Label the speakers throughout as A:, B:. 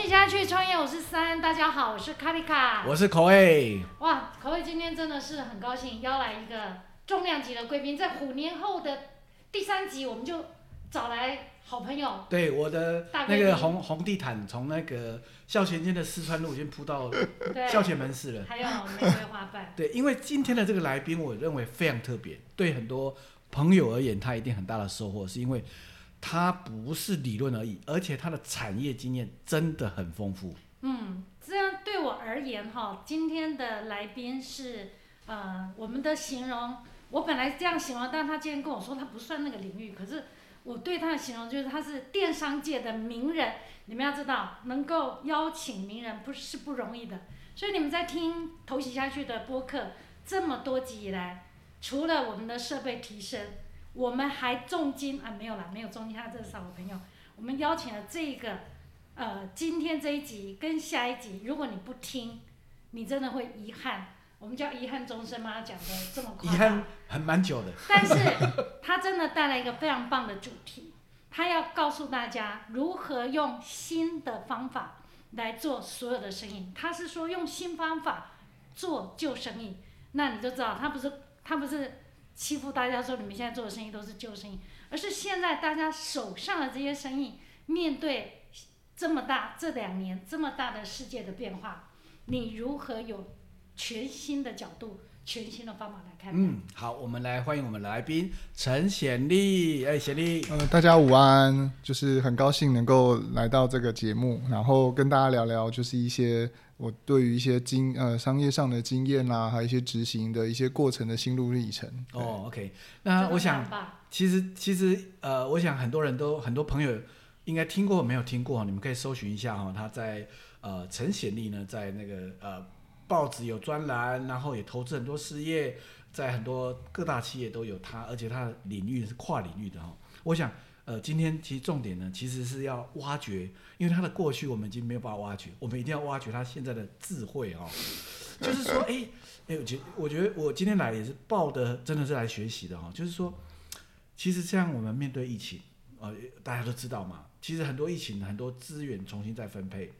A: 喜家去创业，我是三，大家好，我是卡丽卡。
B: 我是口味。
A: 哇，口味今天真的是很高兴邀来一个重量级的贵宾，在虎年后的第三集，我们就找来好朋友。
B: 对，我的那个红红地毯从那个孝贤街的四川路已经铺到
A: 对，
B: 孝贤门市了。
A: 还有玫瑰花瓣。
B: 对，因为今天的这个来宾，我认为非常特别，对很多朋友而言，他一定很大的收获，是因为他不是理论而已，而且他的产业经验真的很丰富。
A: 嗯，这样对我而言哈，今天的来宾是呃我们的形容，我本来这样形容，但他今天跟我说他不算那个领域，可是我对他的形容就是他是电商界的名人。你们要知道，能够邀请名人不是不容易的，所以你们在听投袭下去的播客这么多集以来，除了我们的设备提升，我们还重金啊没有啦，没有重金，他这是好朋友，我们邀请了这个。呃，今天这一集跟下一集，如果你不听，你真的会遗憾。我们叫遗憾终身吗？讲的这么夸张
B: 遗憾，很蛮久的，
A: 但是他真的带来一个非常棒的主题，他要告诉大家如何用新的方法来做所有的生意。他是说用新方法做旧生意，那你就知道他不是他不是欺负大家说你们现在做的生意都是旧生意，而是现在大家手上的这些生意面对。这么大这两年这么大的世界的变化，你如何有全新的角度、全新的方法来看待？
B: 嗯，好，我们来欢迎我们的来宾陈显丽。哎，显丽，
C: 呃，大家午安，就是很高兴能够来到这个节目，然后跟大家聊聊，就是一些我对于一些经呃商业上的经验啦，还有一些执行的一些过程的心路历程。
B: 哦，OK，那我想其实其实呃，我想很多人都很多朋友应该听过没有听过，你们可以搜寻一下哈、他在呃陈显利呢，在那个呃报纸有专栏，然后也投资很多事业，在很多各大企业都有他，而且他的领域是跨领域的哈、我想呃今天其实重点呢，其实是要挖掘，因为他的过去我们已经没有办法挖掘，我们一定要挖掘他现在的智慧哦、就是说哎哎，我觉我觉得我今天来也是抱的真的是来学习的哈、就是说。其实像我们面对疫情，呃，大家都知道嘛，其实很多疫情很多资源重新再分配，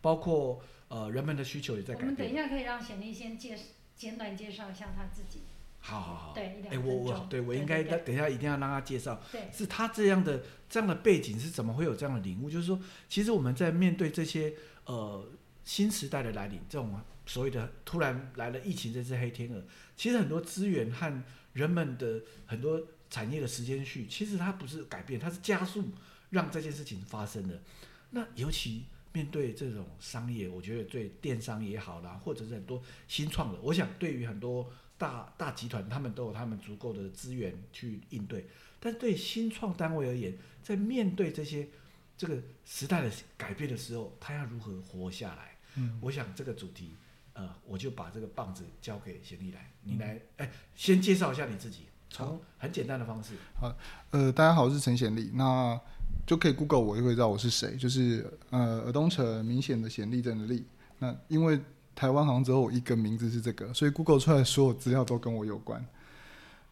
B: 包括呃人们的需求也在改变
A: 我们等一。下可以让显丽先介简短介绍一下他自己。
B: 好好好，
A: 对，一
B: 哎、
A: 两
B: 我我。对我应该
A: 对
B: 等一下一定要让他介绍，
A: 对
B: 是他这样的这样的背景是怎么会有这样的领悟？就是说，其实我们在面对这些呃新时代的来临，这种所谓的突然来了疫情这只黑天鹅，其实很多资源和人们的很多产业的时间序，其实它不是改变，它是加速让这件事情发生的。那尤其面对这种商业，我觉得对电商也好啦，或者是很多新创的，我想对于很多大大集团，他们都有他们足够的资源去应对。但对新创单位而言，在面对这些这个时代的改变的时候，他要如何活下来？
C: 嗯，
B: 我想这个主题，呃，我就把这个棒子交给贤丽来，你来，哎、先介绍一下你自己，从很简单的方式。
C: 好呃，大家好，我是陈贤利，那就可以 Google 我就会知道我是谁，就是呃尔东城明显的显利镇的利。那因为台湾好像只有我一个名字是这个，所以 Google 出来所有资料都跟我有关。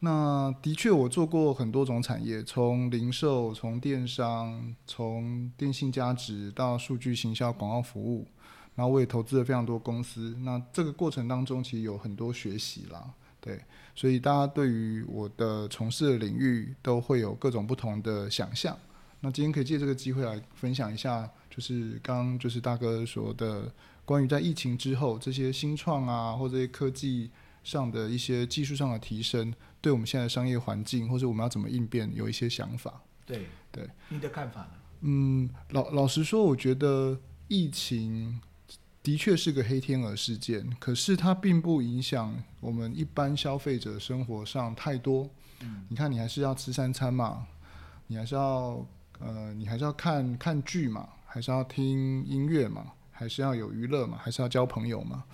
C: 那的确，我做过很多种产业，从零售、从电商、从电信加值到数据行销、广告服务，然后我也投资了非常多公司。那这个过程当中，其实有很多学习啦，对，所以大家对于我的从事的领域都会有各种不同的想象。那今天可以借这个机会来分享一下，就是刚刚就是大哥说的关于在疫情之后这些新创啊，或这些科技上的一些技术上的提升，对我们现在的商业环境或者我们要怎么应变有一些想法。
B: 对
C: 对，
B: 你的看法呢？
C: 嗯，老老实说，我觉得疫情的确是个黑天鹅事件，可是它并不影响我们一般消费者生活上太多。
B: 嗯，
C: 你看，你还是要吃三餐嘛，你还是要呃，你还是要看看剧嘛，还是要听音乐嘛，还是要有娱乐嘛，还是要交朋友嘛。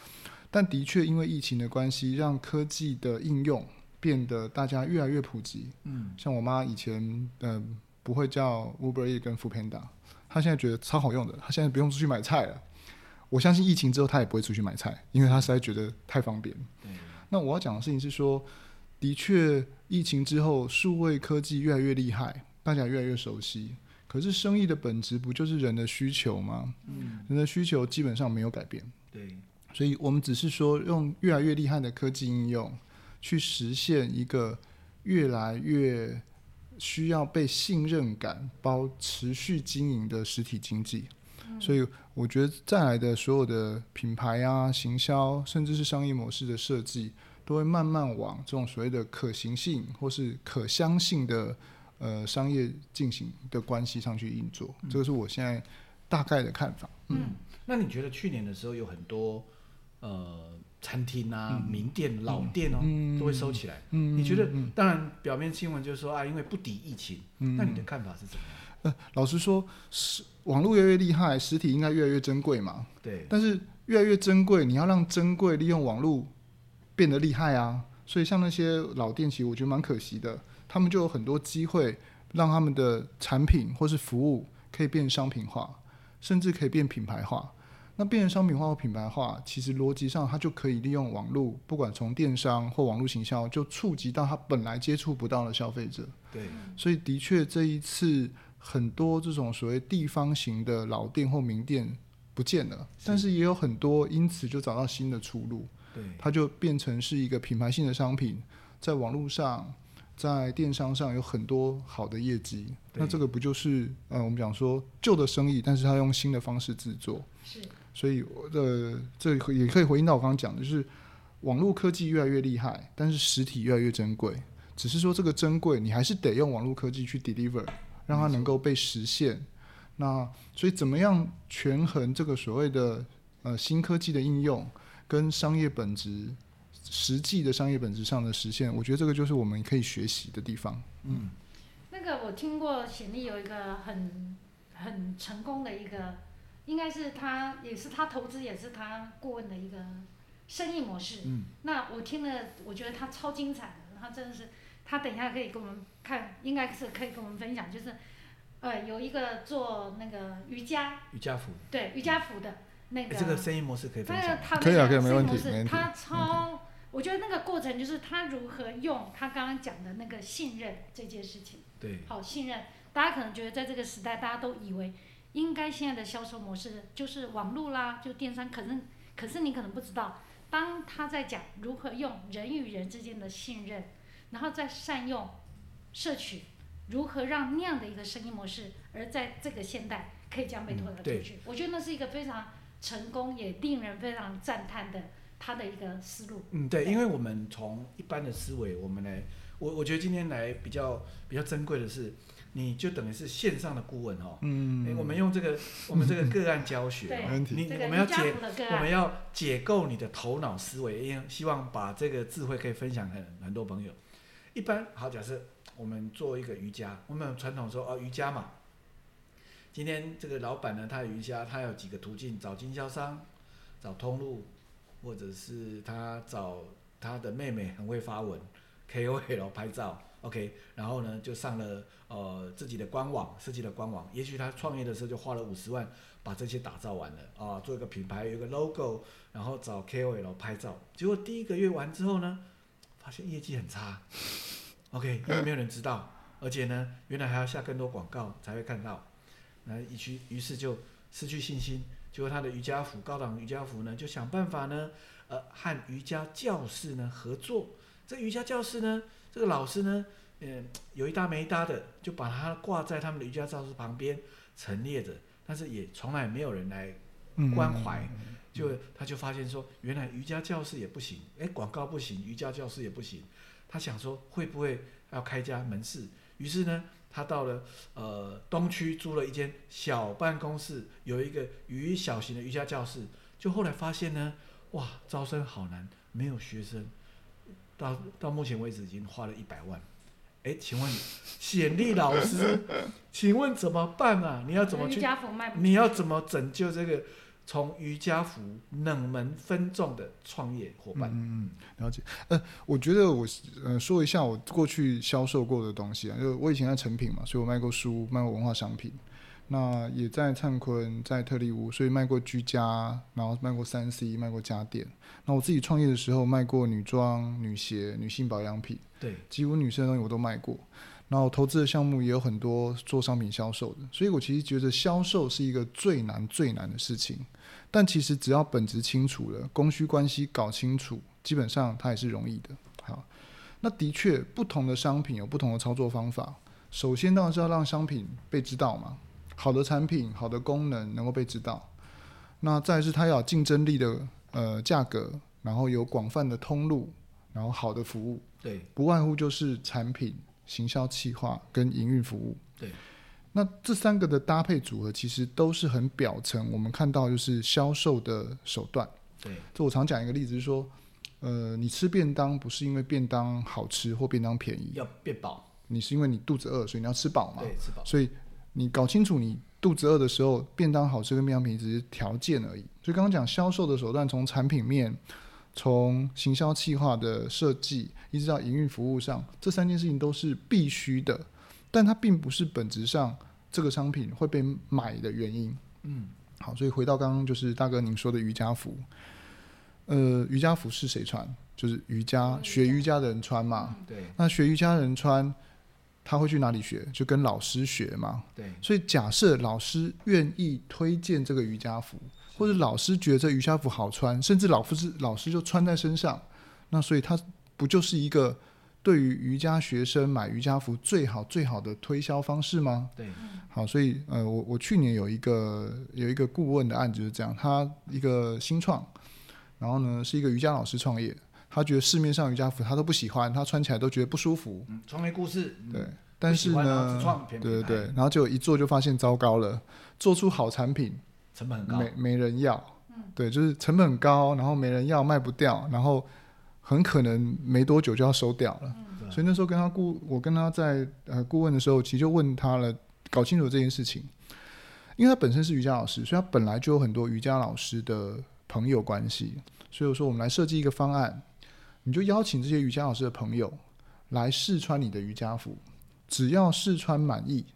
C: 但的确，因为疫情的关系，让科技的应用变得大家越来越普及。
B: 嗯，
C: 像我妈以前嗯、呃不会叫 Uber E 跟 f o o Panda，她现在觉得超好用的，她现在不用出去买菜了。我相信疫情之后，她也不会出去买菜，因为她实在觉得太方便。
B: 对，
C: 那我要讲的事情是说，的确，疫情之后，数位科技越来越厉害，大家越来越熟悉。可是生意的本质不就是人的需求吗？
B: 嗯，
C: 人的需求基本上没有改变，
B: 对，
C: 所以我们只是说用越来越厉害的科技应用，去实现一个越来越需要被信任感、包持续经营的实体经济。所以我觉得再来的所有的品牌啊、行销，甚至是商业模式的设计，都会慢慢往这种所谓的可行性或是可相信的呃商业进行的关系上去运作。这个是我现在大概的看法。
B: 嗯，那你觉得去年的时候有很多呃餐厅啊、名店、老店哦，
C: 嗯
B: 都会收起来。
C: 嗯，
B: 你觉得？当然，表面新闻就是说啊，因为不敌疫情。
C: 嗯
B: 那你的看法是怎么样？
C: 呃，老实说，是网络越来越厉害，实体应该越来越珍贵嘛。
B: 对，
C: 但是越来越珍贵，你要让珍贵利用网络变得厉害啊。所以像那些老店，其实我觉得蛮可惜的，他们就有很多机会让他们的产品或是服务可以变商品化，甚至可以变品牌化。那变成商品化或品牌化，其实逻辑上它就可以利用网络，不管从电商或网络行销，就触及到他本来接触不到的消费者。
B: 对，
C: 所以的确这一次很多这种所谓地方型的老店或名店不见了，但是也有很多因此就找到新的出路，
B: 对，
C: 它就变成是一个品牌性的商品，在网络上。在电商上有很多好的业绩，那这个不就是呃我们讲说旧的生意，但是他用新的方式制作，
A: 是
C: 所以呃这也可以回应到我刚刚讲的，就是网络科技越来越厉害，但是实体越来越珍贵。只是说这个珍贵，你还是得用网络科技去 deliver，让它能够被实现。那所以怎么样权衡这个所谓的呃新科技的应用跟商业本质实际的商业本质上的实现？我觉得这个就是我们可以学习的地方。
B: 嗯，
A: 那个我听过显力有一个很很成功的一个，应该是他也是他投资也是他顾问的一个生意模式。
B: 嗯，
A: 那我听了，我觉得他超精彩的，他真的是，他等一下可以跟我们看，应该是可以跟我们分享，就是，呃，有一个做那个瑜伽，
B: 瑜伽服，
A: 对瑜伽服的那个，
B: 哎这个生意模式可以分享
C: 可以啊可以没问题
A: 生意模式
C: 没问题
A: 他超，我觉得那个过程就是他如何用他刚刚讲的那个信任这件事情。
B: 对，
A: 好信任，大家可能觉得在这个时代，大家都以为应该现在的销售模式就是网络啦，就电商。可是，可是你可能不知道，当他在讲如何用人与人之间的信任，然后再善用摄取，如何让那样的一个生意模式，而在这个现代可以这样被推
B: 嗯对
A: 了出去。我觉得那是一个非常成功，也令人非常赞叹的他的一个思路。
B: 嗯，对，因为我们从一般的思维，我们来，我我觉得今天来比较比较珍贵的是，你就等于是线上的顾问哦。
C: 嗯
B: 诶我们用这个我们这个个案教学
A: 对
B: 哦，
C: 没问题
B: 你
A: 这个
B: 我们要解我们，要解构你的头脑思维，因为希望把这个智慧可以分享很很多朋友。一般好，假设我们做一个瑜伽，我们有传统说哦瑜伽嘛，今天这个老板呢，他有瑜伽，他有几个途径，找经销商，找通路，或者是他找他的妹妹很会发文，KOL 拍照，OK，然后呢就上了呃自己的官网，设计的官网，也许他创业的时候就花了五十万把这些打造完了啊，做一个品牌，有一个 logo，然后找 KOL 拍照，结果第一个月完之后呢，发现业绩很差，OK，因为没有人知道，而且呢，原来还要下更多广告才会看到，那于去于是就失去信心，结果他的瑜伽服高档瑜伽服呢，就想办法呢，呃，和瑜伽教室呢合作，这瑜伽教室呢，这个老师呢，嗯、有一搭没一搭的，就把它挂在他们的瑜伽教室旁边陈列着，但是也从来没有人来
C: 嗯
B: 关怀，就他就发现说，原来瑜伽教室也不行，哎，广告不行，瑜伽教室也不行。他想说会不会要开家门市？于是呢，他到了呃东区租了一间小办公室，有一个瑜小型的瑜伽教室。就后来发现呢，哇，招生好难，没有学生。到到目前为止已经花了一百万。哎，请问显力老师，请问怎么办啊？你要怎么去你要怎么拯救这个从瑜伽服冷门分众的创业伙伴？
C: 嗯，嗯了解。呃，我觉得我呃说一下我过去销售过的东西啊，就我以前在成品嘛，所以我卖过书，卖过文化商品。那也在灿坤，在特力屋，所以卖过居家，然后卖过三 C，卖过家电。那我自己创业的时候卖过女装、女鞋、女性保养品，
B: 对，
C: 几乎女生的东西我都卖过。然后投资的项目也有很多做商品销售的，所以我其实觉得销售是一个最难最难的事情。但其实只要本质清楚了，供需关系搞清楚，基本上它也是容易的。好，那的确不同的商品有不同的操作方法。首先当然是要让商品被知道嘛，好的产品、好的功能能够被知道。那再是它要有竞争力的呃价格，然后有广泛的通路，然后好的服务。
B: 对，
C: 不外乎就是产品、行销企划跟营运服务。
B: 对，
C: 那这三个的搭配组合，其实都是很表层。我们看到就是销售的手段。
B: 对，
C: 这我常讲一个例子，是说，呃，你吃便当不是因为便当好吃或便当便宜，
B: 要变饱，
C: 你是因为你肚子饿，所以你要吃饱嘛。
B: 对，吃饱。
C: 所以你搞清楚你肚子饿的时候，便当好吃跟便当便宜只是条件而已。所以刚刚讲销售的手段，从产品面。从行销企划的设计，一直到营运服务上，这三件事情都是必须的，但它并不是本质上这个商品会被买的原因。
B: 嗯，
C: 好，所以回到刚刚就是大哥您说的瑜伽服，呃，瑜伽服是谁穿？就是瑜伽学瑜伽的人穿嘛。
B: 对
C: 那学瑜伽的人穿，他会去哪里学？就跟老师学嘛。
B: 对
C: 所以假设老师愿意推荐这个瑜伽服，或者老师觉得这瑜伽服好穿，甚至老师老师就穿在身上，那所以它不就是一个对于瑜伽学生买瑜伽服最好最好的推销方式吗？
B: 对。
C: 好，所以呃，我我去年有一个有一个顾问的案子就是这样，他一个新创，然后呢是一个瑜伽老师创业，他觉得市面上瑜伽服他都不喜欢，他穿起来都觉得不舒服，
B: 嗯，创业故事，嗯
C: 对，但是呢对对对，然后结果一做就发现糟糕了，做出好产品
B: 成本很高，
C: 没没人要，对，就是成本很高，然后没人要，卖不掉，然后很可能没多久就要收掉了。
B: 对
C: 所以那时候跟他顾，我跟他在呃顾问的时候，其实就问他了，搞清楚这件事情。因为他本身是瑜伽老师，所以他本来就有很多瑜伽老师的朋友关系。所以我说，我们来设计一个方案，你就邀请这些瑜伽老师的朋友来试穿你的瑜伽服，只要试穿满意，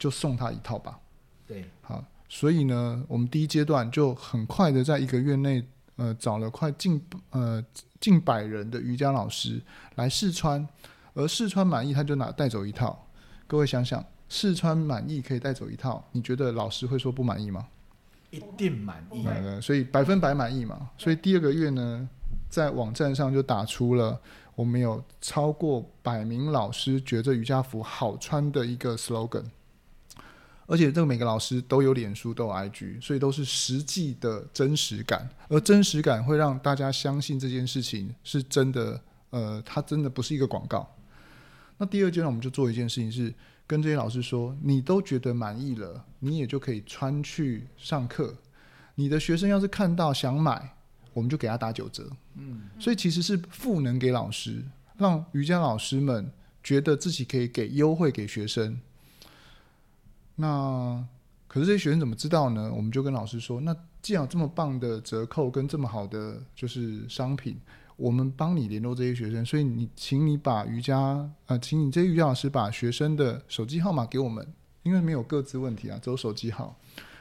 C: 就送他一套吧。
B: 对
C: 好，所以呢，我们第一阶段就很快的在一个月内，呃，找了快近呃近百人的瑜伽老师来试穿，而试穿满意他就拿带走一套。各位想想，试穿满意可以带走一套，你觉得老师会说不满意吗？
B: 一定满意，
C: 嗯，所以百分百满意嘛。所以第二个月呢，在网站上就打出了我们有超过百名老师觉得瑜伽服好穿的一个 slogan。而且这个每个老师都有脸书，都有 IG，所以都是实际的真实感，而真实感会让大家相信这件事情是真的，呃，它真的不是一个广告。那第二阶段我们就做一件事情是跟这些老师说，你都觉得满意了，你也就可以穿去上课。你的学生要是看到想买，我们就给他打九折。
B: 嗯，
C: 所以其实是赋能给老师，让瑜伽老师们觉得自己可以给优惠给学生。那可是这些学生怎么知道呢？我们就跟老师说，那既然这么棒的折扣跟这么好的就是商品，我们帮你联络这些学生，所以你请你把瑜伽呃，请你这些瑜伽老师把学生的手机号码给我们，因为没有各自问题啊，只有手机号。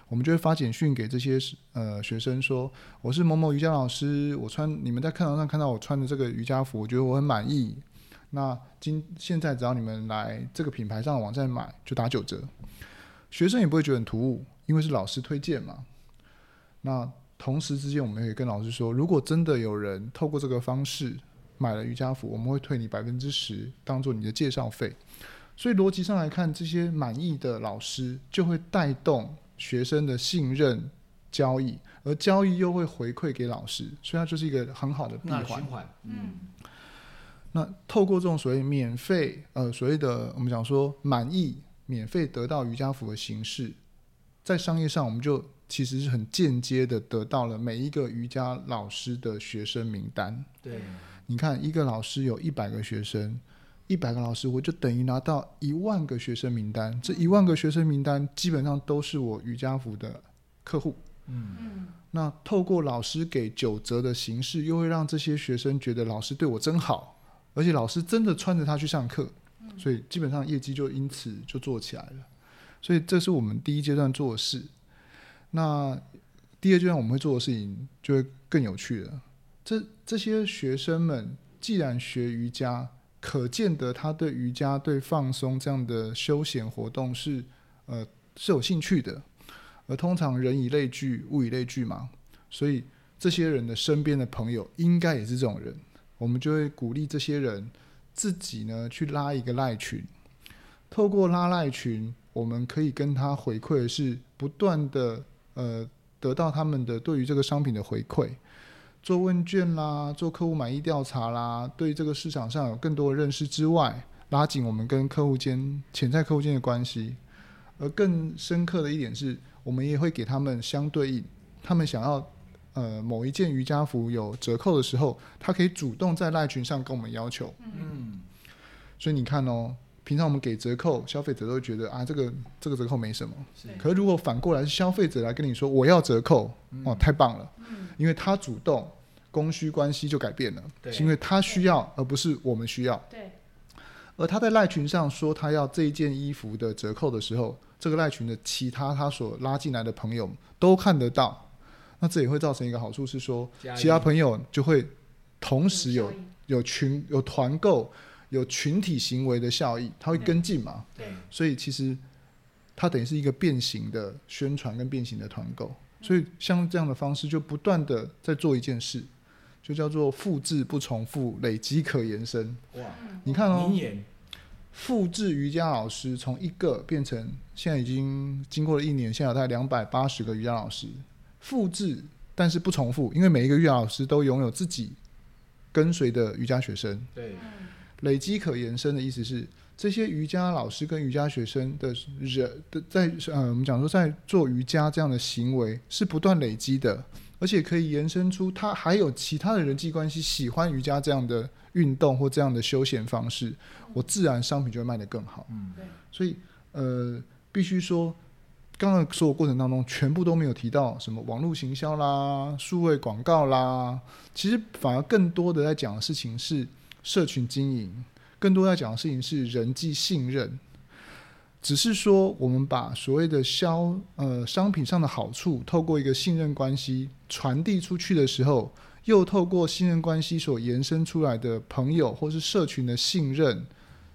C: 我们就会发简讯给这些呃学生说，我是某某瑜伽老师，我穿你们在课堂上看到我穿的这个瑜伽服，我觉得我很满意。那今现在只要你们来这个品牌上的网站买，就打九折。学生也不会觉得很突兀，因为是老师推荐嘛。那同时之间，我们也跟老师说，如果真的有人透过这个方式买了瑜伽服，我们会退你百分之十，当做你的介绍费。所以逻辑上来看，这些满意的老师就会带动学生的信任交易，而交易又会回馈给老师，所以它就是一个很好的闭环
B: 嗯，
C: 那透过这种所谓免费，呃，所谓的我们讲说满意免费得到瑜伽服的形式，在商业上我们就其实是很间接的得到了每一个瑜伽老师的学生名单。
B: 对，
C: 你看，一个老师有一百个学生，一百个老师我就等于拿到一万个学生名单。这一万个学生名单基本上都是我瑜伽服的客户。
B: 嗯，
A: 嗯，
C: 那透过老师给九折的形式，又会让这些学生觉得老师对我真好，而且老师真的穿着它去上课，所以基本上业绩就因此就做起来了。所以这是我们第一阶段做的事。那第二阶段我们会做的事情就会更有趣了。这这些学生们既然学瑜伽，可见得他对瑜伽、对放松这样的休闲活动是呃是有兴趣的。而通常人以类聚，物以类聚嘛，所以这些人的身边的朋友应该也是这种人，我们就会鼓励这些人自己呢去拉一个赖群，透过拉赖群，我们可以跟他回馈的是不断的呃得到他们的对于这个商品的回馈。做问卷啦，做客户满意调查啦，对这个市场上有更多的认识之外，拉紧我们跟客户间、潜在客户间的关系。而更深刻的一点是，我们也会给他们相对应，他们想要呃某一件瑜伽服有折扣的时候，他可以主动在赖群上跟我们要求。
B: 嗯，
C: 所以你看哦，平常我们给折扣，消费者都会觉得啊，这个这个折扣没什么。
B: 是。
C: 可是如果反过来是消费者来跟你说我要折扣，哦，太棒了，因为他主动，供需关系就改变了，
B: 对。
C: 是因为他需要，而不是我们需要。
A: 对，
C: 而他在赖群上说他要这一件衣服的折扣的时候，这个赖群的其他他所拉进来的朋友都看得到，那这也会造成一个好处是说，其他朋友就会同时有有群有团购有群体行为的效益，它会跟进嘛，
A: 对。
C: 所以其实它等于是一个变形的宣传跟变形的团购，所以像这样的方式就不断的在做一件事，就叫做复制不重复，累积可延伸。
B: 哇，
C: 你看哦复制瑜伽老师从一个变成现在已经经过了一年，现在有大概两百八十个瑜伽老师，复制但是不重复，因为每一个瑜伽老师都拥有自己跟随的瑜伽学生。
B: 对，
C: 累积可延伸的意思是，这些瑜伽老师跟瑜伽学生的人的在呃，我们讲说在做瑜伽这样的行为是不断累积的，而且可以延伸出他还有其他的人际关系，喜欢瑜伽这样的运动或这样的休闲方式，我自然商品就会卖得更好。
B: 嗯，
A: 对，
C: 所以呃，必须说，刚刚说的过程当中，全部都没有提到什么网络行销啦、数位广告啦，其实反而更多的在讲的事情是社群经营，更多要讲的事情是人际信任。只是说，我们把所谓的销呃商品上的好处，透过一个信任关系传递出去的时候，又透过信任关系所延伸出来的朋友或是社群的信任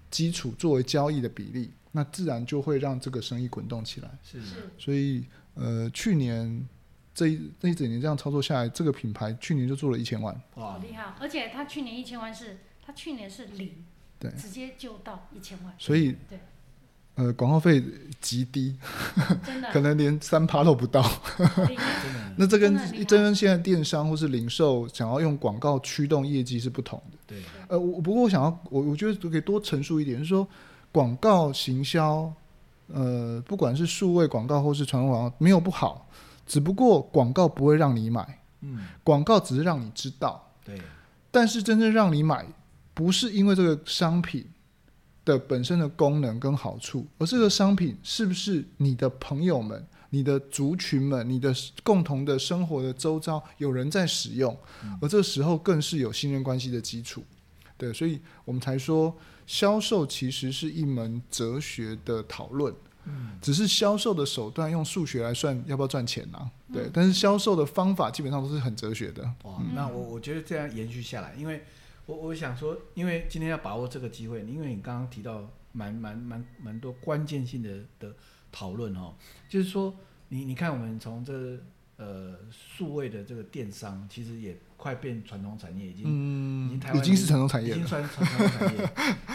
C: 基础作为交易的比例，那自然就会让这个生意滚动起来。
B: 是
A: 是
C: 所以，呃，去年这一这一整年这样操作下来，这个品牌去年就做了一千万。
B: 哇
A: 好，厉害哦！而且他去年一千万是，他去年是零，
C: 对
A: 直接就到一千万，
C: 所以
A: 对，
C: 呃，广告费极低，
A: 真的
C: 可能连三趴都不到。那这跟这跟现在电商或是零售想要用广告驱动业绩是不同的。
B: 对，
C: 呃，我不过我想要，我我觉得可以多陈述一点，就是说广告行销，呃，不管是数位广告或是传统广告，没有不好，只不过广告不会让你买，
B: 嗯，
C: 广告只是让你知道，
B: 对，
C: 但是真正让你买，不是因为这个商品的本身的功能跟好处，而这个商品是不是你的朋友们、你的族群们、你的共同的生活的周遭有人在使用，而这时候更是有信任关系的基础。对，所以我们才说，销售其实是一门哲学的讨论。
B: 嗯，
C: 只是销售的手段用数学来算要不要赚钱啊？对，但是销售的方法基本上都是很哲学的。
B: 哇，那我我觉得这样延续下来，因为我我想说，因为今天要把握这个机会，因为你刚刚提到蛮蛮蛮蛮多关键性的的讨论哦，就是说你你看我们从这呃数位的这个电商，其实也快变传统产业，已经、已
C: 嗯
B: 经台，湾
C: 已经是传统产业
B: 已经。算传统产业，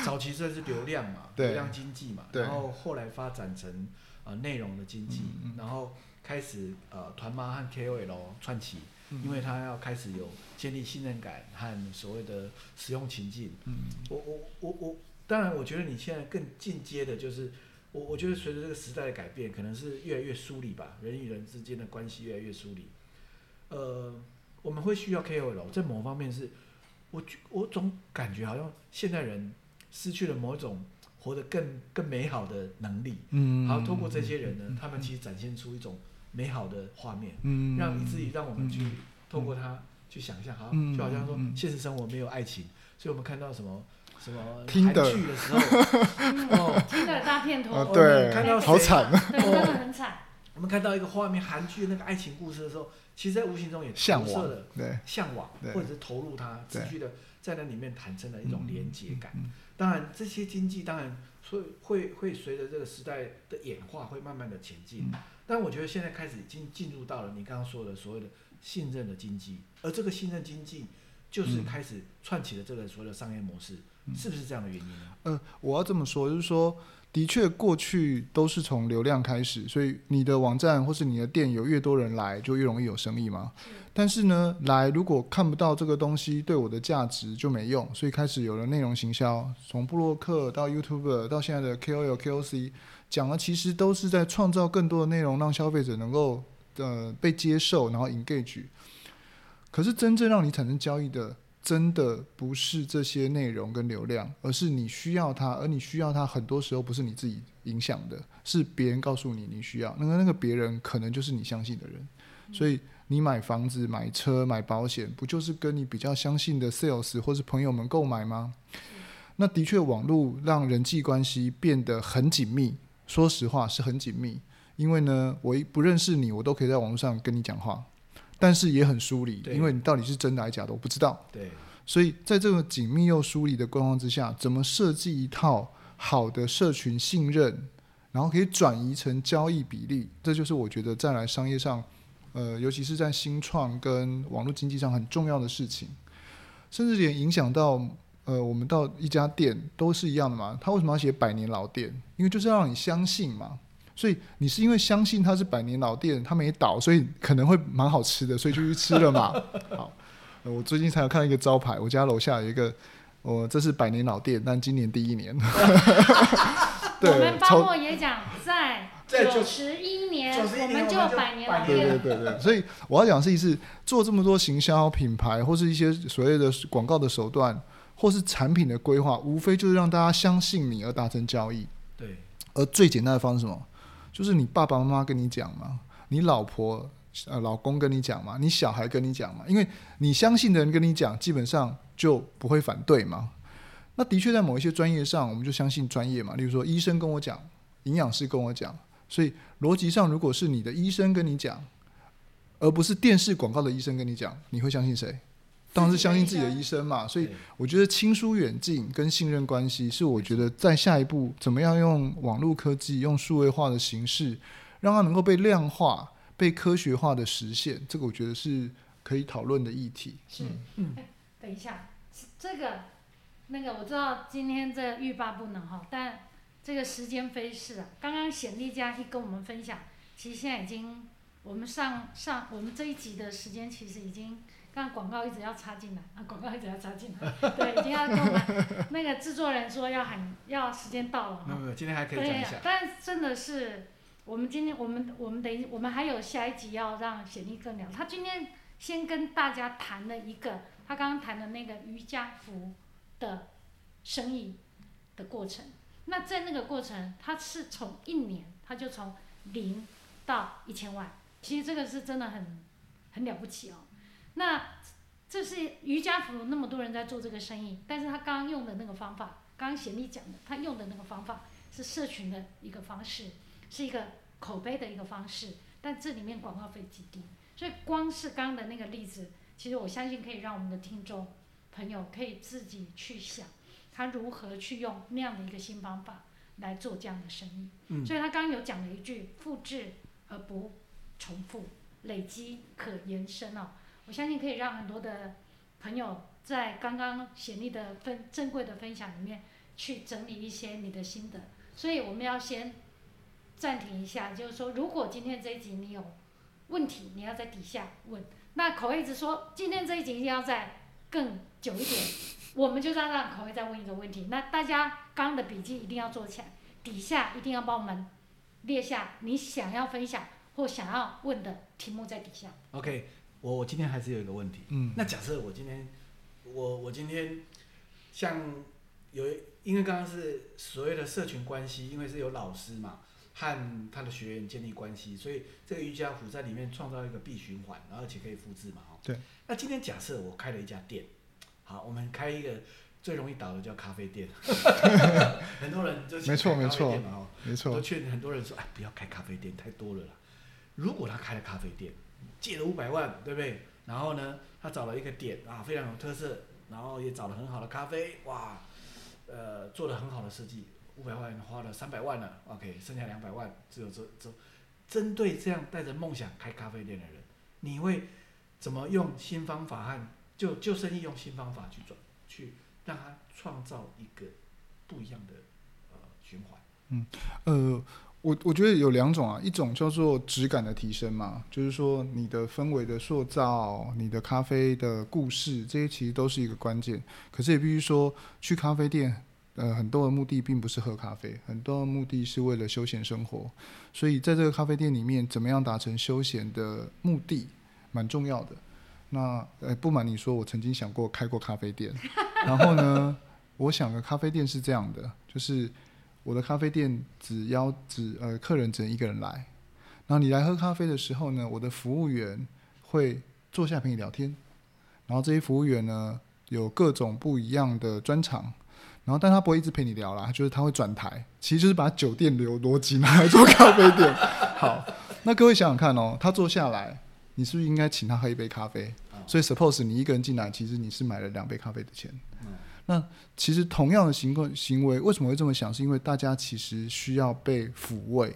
B: 早期算是流量嘛，流量经济嘛，然后后来发展成呃内容的经济，
C: 嗯嗯
B: 然后开始呃团妈和 KOL 串起，
C: 嗯
B: 因为他要开始有建立信任感和所谓的使用情境。
C: 嗯
B: 我我我我，当然我觉得你现在更进阶的就是。我我觉得随着这个时代的改变，可能是越来越疏离吧，人与人之间的关系越来越疏离。呃，我们会需要 KOL，在某方面是，我觉我总感觉好像现代人失去了某种活得更更美好的能力。
C: 嗯
B: 然后通过这些人呢，他们其实展现出一种美好的画面，
C: 嗯
B: 让以至于让我们去
C: 嗯
B: 透过它去想象，好
C: 嗯
B: 就好像说
C: 嗯。
B: 现实生活没有爱情，所以我们看到什么什么
C: 听的
B: 韩剧的时候，哦，
A: 听的大片头，
C: 对。
B: 们看到谁
C: 好惨。
A: 对，真的很惨，
B: 我们看到一个画面，韩剧那个爱情故事的时候，其实在无形中也
C: 向往
B: 投射了
C: 对。
B: 向往，或者是投入它，持续的在那里面产生了一种连接感。
C: 嗯
B: 当然，这些经济当然会会会随着这个时代的演化，会慢慢的前进。
C: 嗯
B: 但我觉得现在开始已经进入到了你刚刚说的所谓的信任的经济，而这个信任经济就是
C: 嗯
B: 开始串起了这个所谓的商业模式，
C: 嗯
B: 是不是这样的原因呢？
C: 呃，我要这么说，就是说，的确过去都是从流量开始，所以你的网站或是你的店有越多人来，就越容易有生意嘛。但是呢，来如果看不到这个东西对我的价值就没用，所以开始有了内容行销，从布洛克到 YouTube 到现在的 KOL、KOC，讲的其实都是在创造更多的内容，让消费者能够呃被接受，然后 engage。可是真正让你产生交易的，真的不是这些内容跟流量，而是你需要它，而你需要它，很多时候不是你自己影响的，是别人告诉你你需要。那个那个别人可能就是你相信的人，所以你买房子、买车、买保险，不就是跟你比较相信的 sales 或是朋友们购买吗？那的确，网络让人际关系变得很紧密。说实话，是很紧密，因为呢，我一不认识你，我都可以在网络上跟你讲话，但是也很疏离，因为你到底是真的还是假的，我不知道。
B: 对，
C: 所以在这个紧密又疏离的状况之下，怎么设计一套好的社群信任，然后可以转移成交易比例，这就是我觉得再来商业上，呃，尤其是在新创跟网络经济上很重要的事情，甚至连影响到呃，我们到一家店都是一样的嘛。他为什么要写百年老店？因为就是要让你相信嘛。所以你是因为相信它是百年老店，它没倒，所以可能会蛮好吃的，所以就去吃了嘛。好。呃我最近才有看到一个招牌，我家楼下有一个，我、这是百年老店，但今年第一年。
A: 我们，包
C: 超
A: 括也讲，在
B: 在九
A: 九十一年
B: ，91
A: 我
B: 年
A: 们就百年老店
C: 对对对对，所以我要讲的是，是做这么多行销品牌或是一些所谓的广告的手段，或是产品的规划，无非就是让大家相信你而达成交易。
B: 对，
C: 而最简单的方式是什么？就是你爸爸妈妈跟你讲嘛，你老婆呃老公跟你讲嘛，你小孩跟你讲嘛，因为你相信的人跟你讲，基本上就不会反对嘛。那的确在某一些专业上，我们就相信专业嘛。例如说，医生跟我讲，营养师跟我讲，所以逻辑上，如果是你的医生跟你讲，而不是电视广告的医生跟你讲，你会相信谁？当然是相信自己的医生嘛。所以我觉得亲疏远近跟信任关系是我觉得在下一步怎么样用网络科技、用数位化的形式，让它能够被量化、被科学化的实现，这个我觉得是可以讨论的议题。
A: 是，
B: 嗯
A: 哎等一下，这个那个我知道今天这欲罢不能哈，但这个时间飞逝啊，刚刚显丽这样一跟我们分享，其实现在已经我们上上我们这一集的时间其实已经。刚刚广告一直要插进来啊，广告一直要插进来，对，已经要跟我们那个制作人说要喊要时间到了哈
B: 没有。没有，今天还可以讲
A: 对
B: 一下，，
A: 但真的是，我们今天我们我们等于我们还有下一集要让显丽更聊。他今天先跟大家谈了一个，他刚刚谈的那个瑜伽服的生意的过程。那在那个过程，他是从一年他就从零到一千万，其实这个是真的很很了不起哦。那这是瑜伽服那么多人在做这个生意，但是他刚刚用的那个方法，刚刚贤丽讲的，他用的那个方法是社群的一个方式，是一个口碑的一个方式，但这里面广告费极低，所以光是刚刚的那个例子，其实我相信可以让我们的听众朋友可以自己去想，他如何去用那样的一个新方法来做这样的生意。
B: 嗯
A: 所以他刚刚有讲了一句复制而不重复，累积可延伸哦。我相信可以让很多的朋友在刚刚显丽的分珍贵的分享里面去整理一些你的心得。所以我们要先暂停一下，就是说，如果今天这一集你有问题，你要在底下问。那口味一直说今天这一集一定要再更久一点，我们就让让口味再问一个问题。那大家刚刚的笔记一定要做起来，底下一定要帮我们列下你想要分享或想要问的题目在底下。
B: OK，我我今天还是有一个问题。
C: 嗯，
B: 那假设我今天，我我今天像有，因为刚刚是所谓的社群关系，因为是有老师嘛，和他的学员建立关系，所以这个瑜伽服在里面创造一个闭循环，然后而且可以复制嘛，哦。
C: 对。
B: 那今天假设我开了一家店，好，我们开一个最容易倒的叫咖啡店，很多人就
C: 没错没错。没
B: 我
C: 错，
B: 劝很多人说，哎，不要开咖啡店，太多了啦。如果他开了咖啡店，借了五百万，对不对？然后呢，他找了一个点啊，非常有特色，然后也找了很好的咖啡，哇，呃，做了很好的设计，五百万花了三百万了，OK，剩下两百万只有这这，针对这样带着梦想开咖啡店的人，你会怎么用新方法和就就生意用新方法去转，去让他创造一个不一样的呃循环？
C: 嗯呃，我我觉得有两种啊，一种叫做质感的提升嘛，就是说你的氛围的塑造，你的咖啡的故事，这些其实都是一个关键。可是也必须说，去咖啡店，呃，很多的目的并不是喝咖啡，很多的目的是为了休闲生活。所以在这个咖啡店里面，怎么样达成休闲的目的，蛮重要的。那呃，不瞒你说，我曾经想过开过咖啡店，然后呢，我想的咖啡店是这样的，就是。我的咖啡店只邀只呃客人只能一个人来，然后你来喝咖啡的时候呢，我的服务员会坐下陪你聊天，然后这些服务员呢有各种不一样的专长，然后但他不会一直陪你聊啦，就是他会转台，其实就是把酒店流逻辑拿来做咖啡店。好，那各位想想看哦，他坐下来，你是不是应该请他喝一杯咖啡？所以 suppose 你一个人进来，其实你是买了两杯咖啡的钱。那其实同样的行为行为，为什么会这么想？是因为大家其实需要被抚慰。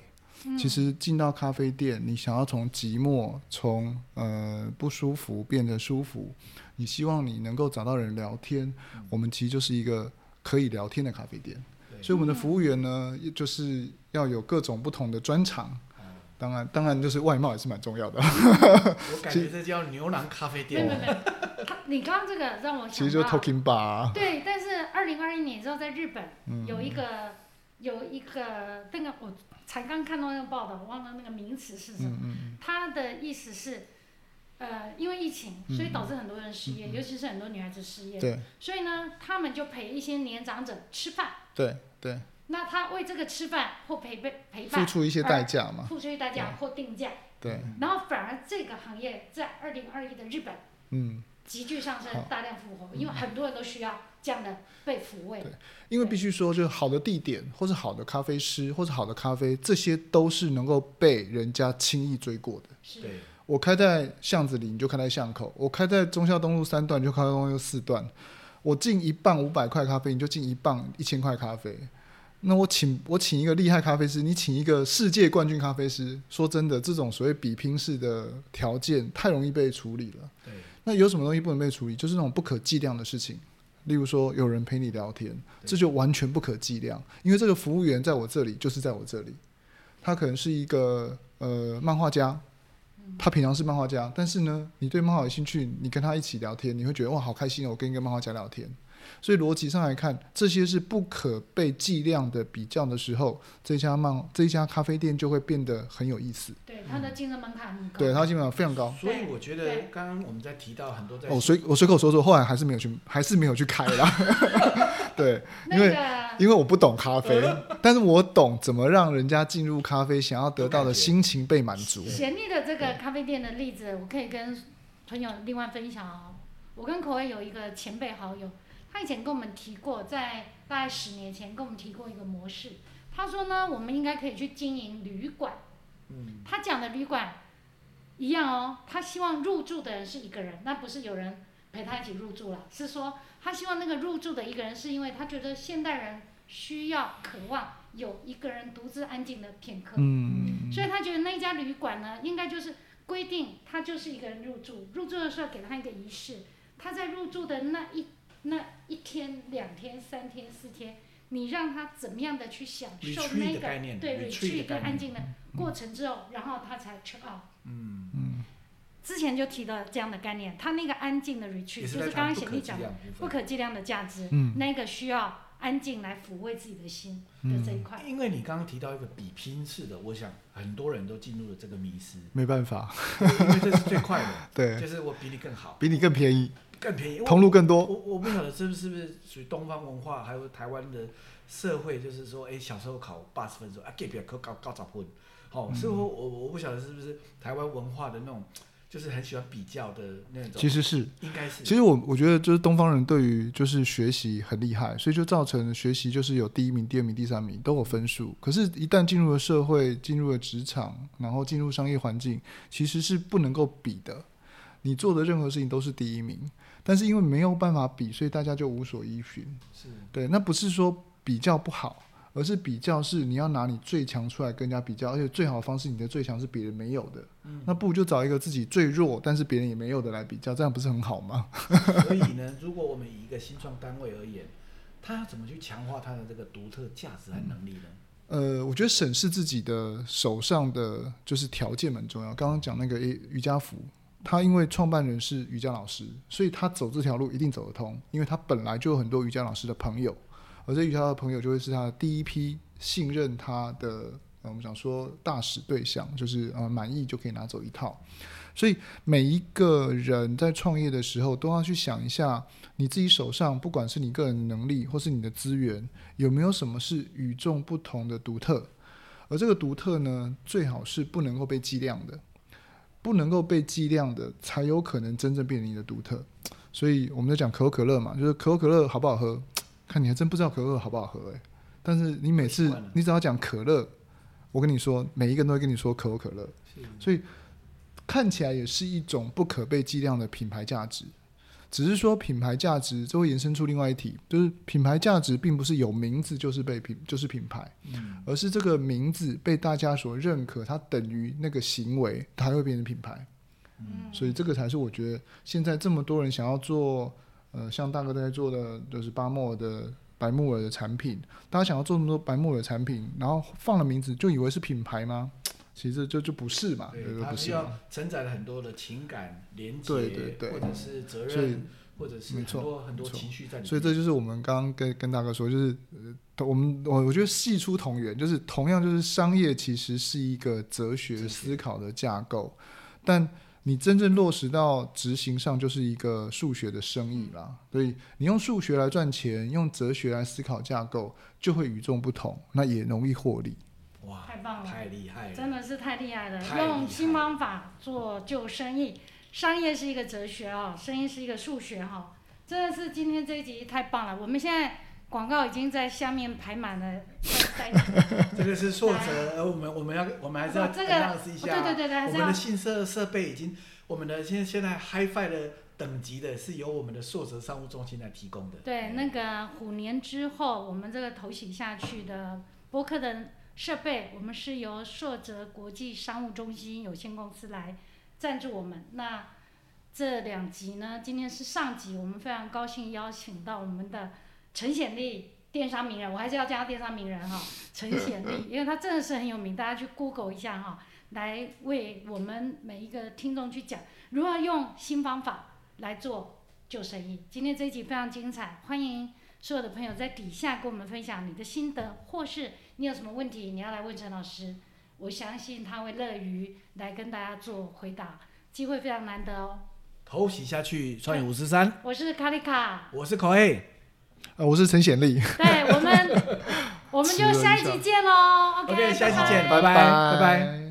C: 其实进到咖啡店，你想要从寂寞、从呃不舒服变得舒服，你希望你能够找到人聊天。我们其实就是一个可以聊天的咖啡店。所以我们的服务员呢，就是要有各种不同的专长。当然，当然就是外貌也是蛮重要的。
B: 我感觉这叫牛郎咖啡店。
A: 你刚刚这个让我想到，
C: 其实就 talking bar。
A: 对，但是二零二一年之后，在日本有一个有一个那个，我才刚看到那个报道，我忘了那个名词是什么。他的意思是，呃，因为疫情，所以导致很多人失业，尤其是很多女孩子失业。
C: 对。
A: 所以呢，他们就陪一些年长者吃饭。
C: 对对。
A: 那他为这个吃饭或陪伴陪伴，
C: 付出一些代价嘛？
A: 付出一些代价或定价。
C: 对。
A: 然后反而这个行业在二零二一的日本，
C: 嗯，
A: 急剧上升，大量复活，因为很多人都需要这样的被抚慰。
C: 对，因为必须说，就是好的地点，或是好的咖啡师，或是好的咖啡，这些都是能够被人家轻易追过的。
A: 是。
C: 我开在巷子里，你就开在巷口；我开在忠孝东路三段，就开在东路四段。我进一磅五百块咖啡，你就进一磅一千块咖啡。那我请我请一个厉害咖啡师，你请一个世界冠军咖啡师。说真的，这种所谓比拼式的条件太容易被处理了。
B: 对。
C: 那有什么东西不能被处理？就是那种不可计量的事情，例如说有人陪你聊天，这就完全不可计量。因为这个服务员在我这里，就是在我这里。他可能是一个呃漫画家，他平常是漫画家，但是呢，你对漫画有兴趣，你跟他一起聊天，你会觉得哇，好开心哦！我跟一个漫画家聊天。所以逻辑上来看，这些是不可被计量的比较的时候，这家漫这家咖啡店就会变得很有意思。
A: 对，它的竞争门槛很高。
C: 对，它基本上非常高。
B: 所以我觉得刚刚我们在提到很多在
C: 哦，随我随口说说，后来还是没有去，还是没有去开啦。对，因为因为我不懂咖啡，但是我懂怎么让人家进入咖啡，想要得到的心情被满足。
A: 贤利的这个咖啡店的例子，我可以跟朋友另外分享哦。我跟口味有一个前辈好友。他以前跟我们提过，在大概十年前跟我们提过一个模式。他说呢，我们应该可以去经营旅馆。
B: 嗯。
A: 他讲的旅馆一样哦，他希望入住的人是一个人，那不是有人陪他一起入住了，是说他希望那个入住的一个人，是因为他觉得现代人需要、渴望有一个人独自安静的片刻。
C: 嗯。
A: 所以他觉得那家旅馆呢，应该就是规定他就是一个人入住，入住的时候给他一个仪式，他在入住的那一。那一天、两天、三天、四天，你让他怎么样的去享受那个对 retreat 跟安静的过程之后，然后他才 check out。
B: 嗯
C: 嗯。
A: 之前就提到这样的概念，他那个安静的 retreat 就是刚刚贤弟讲的不可计量的价值，那个需要安静来抚慰自己的心的这一块。
B: 因为你刚刚提到一个比拼式的，我想很多人都进入了这个迷失。
C: 没办法，
B: 因为这是最快的。
C: 对。
B: 就是我比你更好，
C: 比你更便宜。
B: 更便宜，
C: 通路更多。
B: 我我不晓得是不是不是属于东方文化，还有台湾的社会，就是说，哎，小时候考八十分说啊，给别人考高高早分，好，所以我我我不晓得是不是台湾文化的那种，就是很喜欢比较的那种。
C: 其实是，
B: 应该是。
C: 其实我我觉得就是东方人对于就是学习很厉害，所以就造成学习就是有第一名、第二名、第三名都有分数。可是，一旦进入了社会，进入了职场，然后进入商业环境，其实是不能够比的。你做的任何事情都是第一名。但是因为没有办法比，所以大家就无所依循。
B: 是
C: 对，那不是说比较不好，而是比较是你要拿你最强出来跟人家比较，而且最好的方式，你的最强是别人没有的。
B: 嗯
C: 那不如就找一个自己最弱，但是别人也没有的来比较，这样不是很好吗？
B: 所以呢，如果我们以一个新创单位而言，他要怎么去强化他的这个独特价值和能力呢？
C: 呃，我觉得审视自己的手上的就是条件蛮重要。刚刚讲那个诶瑜伽服，他因为创办人是瑜伽老师，所以他走这条路一定走得通，因为他本来就有很多瑜伽老师的朋友，而这瑜伽的朋友就会是他的第一批信任他的，我们想说大使对象，就是呃满意就可以拿走一套。所以每一个人在创业的时候，都要去想一下，你自己手上不管是你个人能力或是你的资源，有没有什么是与众不同的独特？而这个独特呢，最好是不能够被计量的，不能够被计量的，才有可能真正变成你的独特。所以我们在讲可口可乐嘛，就是可口可乐好不好喝？看你还真不知道可乐好不好喝诶、但是你每次你只要讲可乐，我跟你说，每一个人都会跟你说可口可乐。所以看起来也是一种不可被计量的品牌价值。只是说品牌价值，这会延伸出另外一题，就是品牌价值并不是有名字就是被品就是品牌，
B: 嗯，
C: 而是这个名字被大家所认可，它等于那个行为，它会变成品牌。
A: 嗯
C: 所以这个才是我觉得现在这么多人想要做，呃，像大哥在做的，就是巴莫尔的白木耳的产品，大家想要做那么多白木耳的产品，然后放了名字就以为是品牌吗？其实就就不是嘛，
B: 对，
C: 对
B: 它需要。承载了很多的情感连接，
C: 对对对
B: 或者是责任，或者是很
C: 没错
B: 多很多情绪在里面。
C: 所以这就是我们刚刚跟跟大哥说，就是呃，我们我我觉得系出同源，就是同样就是商业其实是一个哲学
B: 哲学
C: 思考的架构，但你真正落实到执行上，就是一个数学的生意啦。所以你用数学来赚钱，用哲学来思考架构，就会与众不同，那也容易获利。
B: 哇，
A: 太棒了
B: 太厉害了，
A: 真的是太厉害了，用新方法做旧生意。商业是一个哲学哦，生意是一个数学哈、真的是今天这一集太棒了。我们现在广告已经在下面排满了，
B: 这个是硕泽，而我们我们要我们还是要
A: 哦这个
B: announce 一下，
A: 对对对对，还
B: 我们的信设设备已经，我们的现现在 HiFi 的等级的是由我们的硕泽商务中心来提供的。
A: 对那个虎年之后，我们这个投洗下去的博客的设备，我们是由硕泽国际商务中心有限公司来赞助我们。那这两集呢，今天是上集，我们非常高兴邀请到我们的陈显利电商名人，我还是要叫他电商名人哈，陈显利，因为他真的是很有名，大家去 Google 一下哈，来为我们每一个听众去讲如何用新方法来做旧生意。今天这一集非常精彩，欢迎所有的朋友在底下跟我们分享你的心得，或是你有什么问题你要来问陈老师，我相信他会乐于来跟大家做回答，机会非常难得哦。
B: 头洗下去，创业五十三，
A: 我是卡丽卡，
B: 我是口 A，
C: 呃，我是陈显利，
A: 对我们，我们就下一集见喽。
B: OK，下一集
A: 拜拜。
B: 见拜拜。拜拜